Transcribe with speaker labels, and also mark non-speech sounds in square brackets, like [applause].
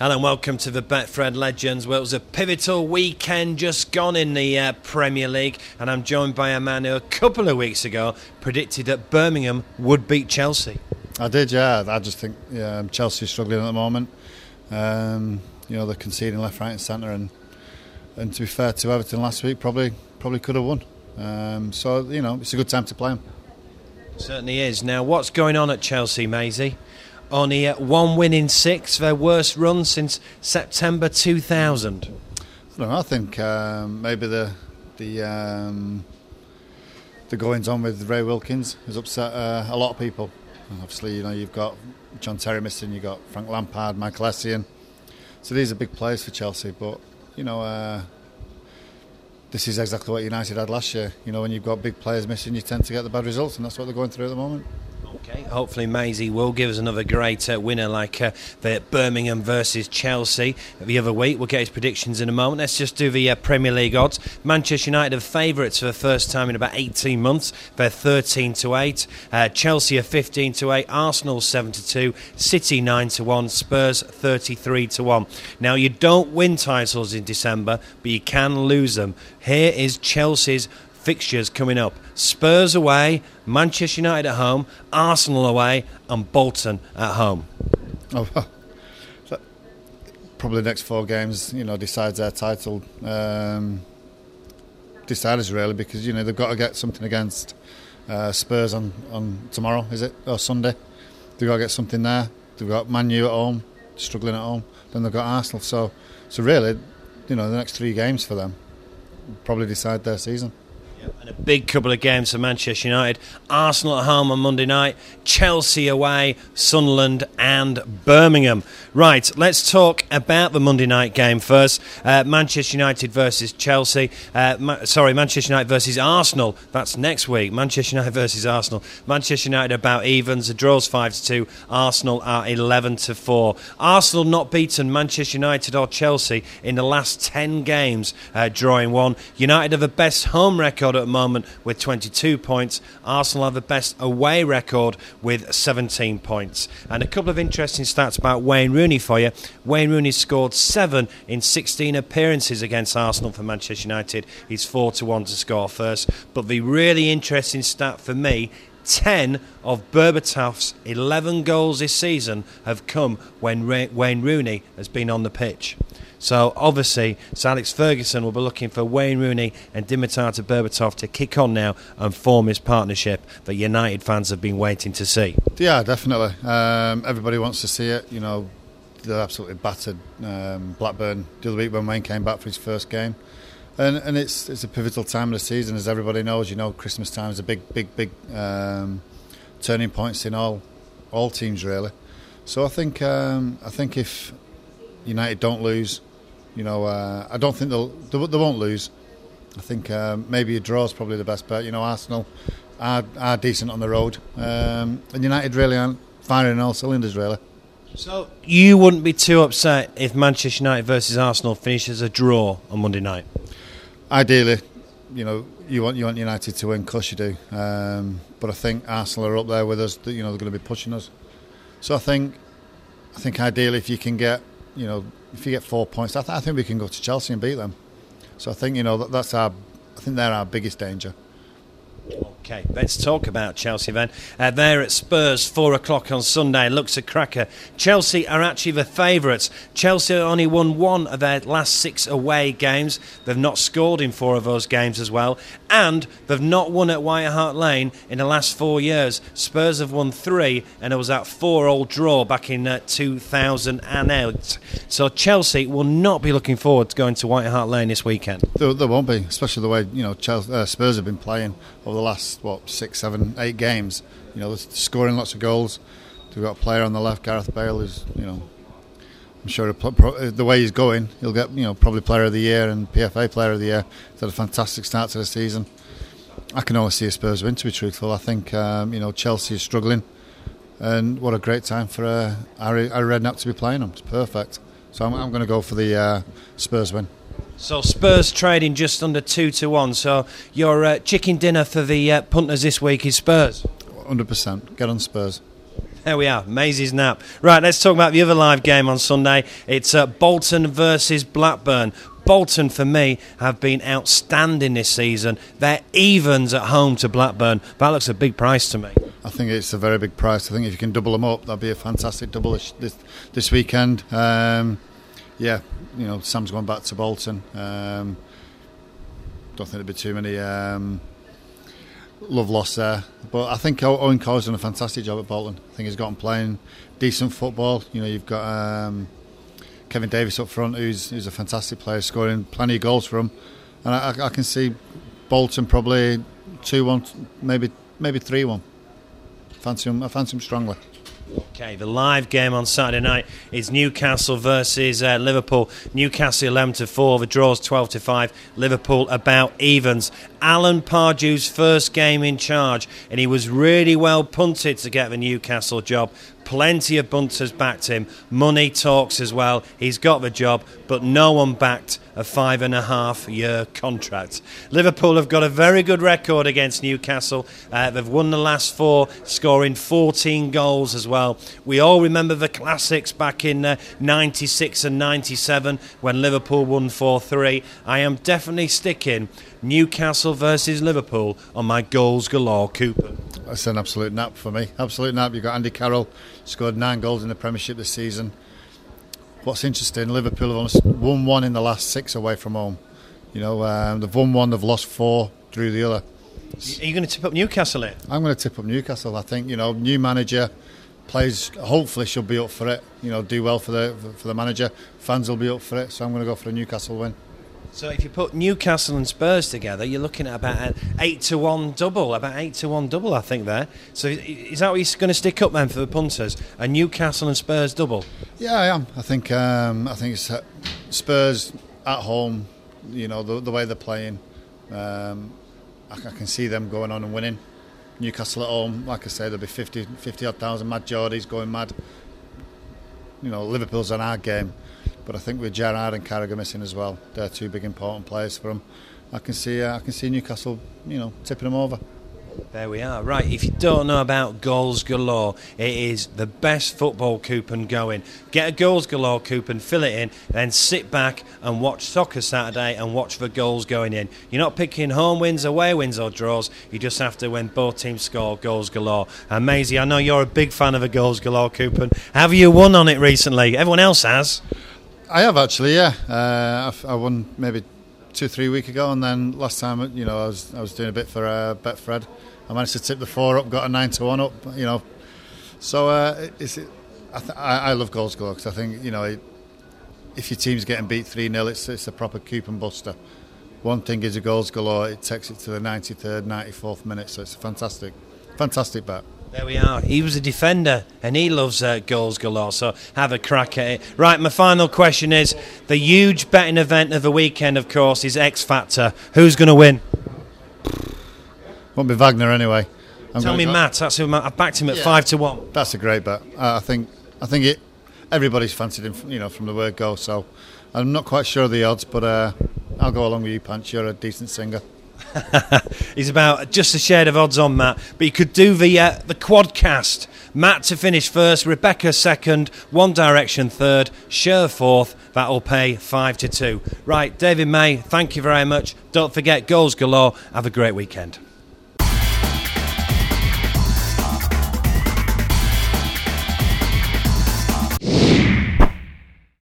Speaker 1: Hello and welcome to the Betfred Legends. Well, it was a pivotal weekend just gone in the uh, Premier League, and I'm joined by a man who a couple of weeks ago predicted that Birmingham would beat Chelsea.
Speaker 2: I did, yeah. I just think yeah, Chelsea is struggling at the moment. Um, you know, they're conceding left, right, and centre, and and to be fair to Everton last week, probably probably could have won. Um, so you know, it's a good time to play them.
Speaker 1: Certainly is. Now, what's going on at Chelsea, Maisie? Only uh, one win in six, their worst run since September 2000.
Speaker 2: I think um, maybe the the um, the goings on with Ray Wilkins has upset uh, a lot of people. obviously, you know you've got John Terry missing, you've got Frank Lampard, Michael Essien. So these are big players for Chelsea, but you know. Uh, this is exactly what United had last year. You know, when you've got big players missing, you tend to get the bad results, and that's what they're going through at the moment.
Speaker 1: Okay, hopefully Maisie will give us another great uh, winner like uh, the Birmingham versus Chelsea the other week. We'll get his predictions in a moment. Let's just do the uh, Premier League odds. Manchester United are favourites for the first time in about 18 months. They're 13 to 8. Uh, Chelsea are 15 to 8. Arsenal 7 to 2. City 9 to 1. Spurs 33 to 1. Now you don't win titles in December, but you can lose them. Here is Chelsea's fixtures coming up Spurs away, Manchester United at home, Arsenal away, and Bolton at home.
Speaker 2: Oh, probably the next four games, you know, decides their title. Um, deciders really because you know they've got to get something against uh, Spurs on, on tomorrow, is it or Sunday? They've got to get something there. They've got Man U at home, struggling at home. Then they've got Arsenal. So, so really, you know, the next three games for them probably decide their season.
Speaker 1: And a big couple of games for Manchester United. Arsenal at home on Monday night, Chelsea away, Sunderland and Birmingham. Right, let's talk about the Monday night game first. Uh, Manchester United versus Chelsea. Uh, Ma- sorry, Manchester United versus Arsenal. That's next week. Manchester United versus Arsenal. Manchester United about evens. The draws five to two. Arsenal are eleven to four. Arsenal not beaten Manchester United or Chelsea in the last ten games, uh, drawing one. United have the best home record record at the moment with 22 points. Arsenal have the best away record with 17 points. And a couple of interesting stats about Wayne Rooney for you. Wayne Rooney scored seven in 16 appearances against Arsenal for Manchester United. He's 4 to 1 to score first. But the really interesting stat for me 10 of Berbatov's 11 goals this season have come when Wayne Rooney has been on the pitch. So obviously, Sir Alex Ferguson will be looking for Wayne Rooney and Dimitar Berbatov to kick on now and form his partnership that United fans have been waiting to see.
Speaker 2: Yeah, definitely. Um, everybody wants to see it. You know, they're absolutely battered um, Blackburn the other week when Wayne came back for his first game. And, and it's it's a pivotal time of the season, as everybody knows. You know, Christmas time is a big, big, big um, turning points in all all teams, really. So I think um, I think if United don't lose, you know, uh, I don't think they'll they, they won't lose. I think um, maybe a draw is probably the best bet. You know, Arsenal are, are decent on the road, um, and United really aren't firing all cylinders really.
Speaker 1: So you wouldn't be too upset if Manchester United versus Arsenal finishes a draw on Monday night.
Speaker 2: Ideally, you know, you want you want United to win, of course you do. Um, but I think Arsenal are up there with us. You know, they're going to be pushing us. So I think, I think ideally, if you can get you know, if you get four points, I, th- I think we can go to Chelsea and beat them. So I think you know that, that's our, I think they're our biggest danger.
Speaker 1: Okay, let's talk about Chelsea then. Uh, they're at Spurs, 4 o'clock on Sunday. Looks a cracker. Chelsea are actually the favourites. Chelsea only won one of their last six away games. They've not scored in four of those games as well. And they've not won at White Hart Lane in the last four years. Spurs have won three, and it was that four all draw back in uh, 2008. So Chelsea will not be looking forward to going to White Hart Lane this weekend.
Speaker 2: There, there won't be, especially the way you know Chelsea, uh, Spurs have been playing over the last what six, seven, eight games. You know, scoring lots of goals. We've got a player on the left, Gareth Bale, is you know, I'm sure the way he's going, he'll get you know probably Player of the Year and PFA Player of the Year. He's had a fantastic start to the season. I can always see a Spurs win. To be truthful, I think um, you know Chelsea is struggling, and what a great time for uh, Harry, Harry Redknapp to be playing them. It's perfect. So I'm, I'm going to go for the uh, Spurs win.
Speaker 1: So Spurs trading just under two to one. So your uh, chicken dinner for the uh, punters this week is Spurs.
Speaker 2: Hundred percent. Get on Spurs.
Speaker 1: There we are, Maisie's nap. Right, let's talk about the other live game on Sunday. It's uh, Bolton versus Blackburn. Bolton, for me, have been outstanding this season. They're evens at home to Blackburn. That looks a big price to me.
Speaker 2: I think it's a very big price. I think if you can double them up, that'd be a fantastic double this this, this weekend. Um, yeah, you know, Sam's gone back to Bolton. Um, don't think there'd be too many um, love lost there. But I think Owen Coyle's done a fantastic job at Bolton. I think he's gotten playing decent football. You know, you've got um, Kevin Davies up front, who's, who's a fantastic player, scoring plenty of goals for him. And I, I can see Bolton probably 2 1, maybe maybe 3 1. Fancy him, I fancy him strongly.
Speaker 1: Okay, the live game on Saturday night is Newcastle versus uh, Liverpool. Newcastle 11 to 4, the draws 12 to 5. Liverpool about evens. Alan Pardew's first game in charge, and he was really well punted to get the Newcastle job. Plenty of bunters backed him. Money talks as well. He's got the job, but no one backed a five and a half year contract. Liverpool have got a very good record against Newcastle. Uh, they've won the last four, scoring 14 goals as well. We all remember the classics back in uh, 96 and 97 when Liverpool won 4 3. I am definitely sticking Newcastle versus Liverpool on my goals galore coupon.
Speaker 2: That's an absolute nap for me. Absolute nap. You've got Andy Carroll, scored nine goals in the Premiership this season. What's interesting, Liverpool have won one in the last six away from home. You know, um, they've won one, they've lost four, drew the other.
Speaker 1: Are you going to tip up Newcastle here?
Speaker 2: I'm going to tip up Newcastle. I think, you know, new manager, players hopefully should be up for it. You know, do well for the for the manager. Fans will be up for it. So I'm going to go for a Newcastle win.
Speaker 1: So if you put Newcastle and Spurs together, you're looking at about an eight to one double, about eight to one double, I think there. So is that what you're going to stick up then for the punters? A Newcastle and Spurs double?
Speaker 2: Yeah, I am. I think um, I think it's uh, Spurs at home. You know the, the way they're playing. Um, I, I, can see them going on and winning. Newcastle at home, like I said, there'll be 50, 50 odd thousand mad Geordies going mad. You know, Liverpool's an hard game. But I think with Gerrard and Carragher missing as well, they're two big important players for them. I can see uh, I can see Newcastle, you know, tipping them over.
Speaker 1: There we are. Right, if you don't know about Goals Galore, it is the best football coupon going. Get a Goals Galore coupon, fill it in, then sit back and watch Soccer Saturday and watch the goals going in. You're not picking home wins, away wins, or draws. You just have to, when both teams score, Goals Galore. And Maisie, I know you're a big fan of a Goals Galore coupon. Have you won on it recently? Everyone else has.
Speaker 2: I have actually, yeah. Uh, I won maybe two, three week ago, and then last time, you know, I was I was doing a bit for uh, Betfred. I managed to tip the four up, got a nine to one up, you know. So uh, it, I, th- I, love goals galore because I think you know it, if your team's getting beat three 0 it's it's a proper coupon buster. One thing is a goals galore; it takes it to the ninety third, ninety fourth minute, so it's a fantastic, fantastic bet.
Speaker 1: There we are. He was a defender and he loves uh, goals galore, so have a crack at it. Right, my final question is the huge betting event of the weekend, of course, is X Factor. Who's going to win?
Speaker 2: Won't be Wagner anyway.
Speaker 1: I'm Tell me, go. Matt. That's who I've backed him at yeah. five to one.
Speaker 2: That's a great bet. Uh, I think. I think it. Everybody's fancied him, you know, from the word go. So I'm not quite sure of the odds, but uh, I'll go along with you, Punch. You're a decent singer. [laughs]
Speaker 1: He's about just a shade of odds on Matt, but you could do the uh, the quadcast. Matt to finish first, Rebecca second, One Direction third, Cher fourth. That'll pay five to two. Right, David May, thank you very much. Don't forget goals galore. Have a great weekend.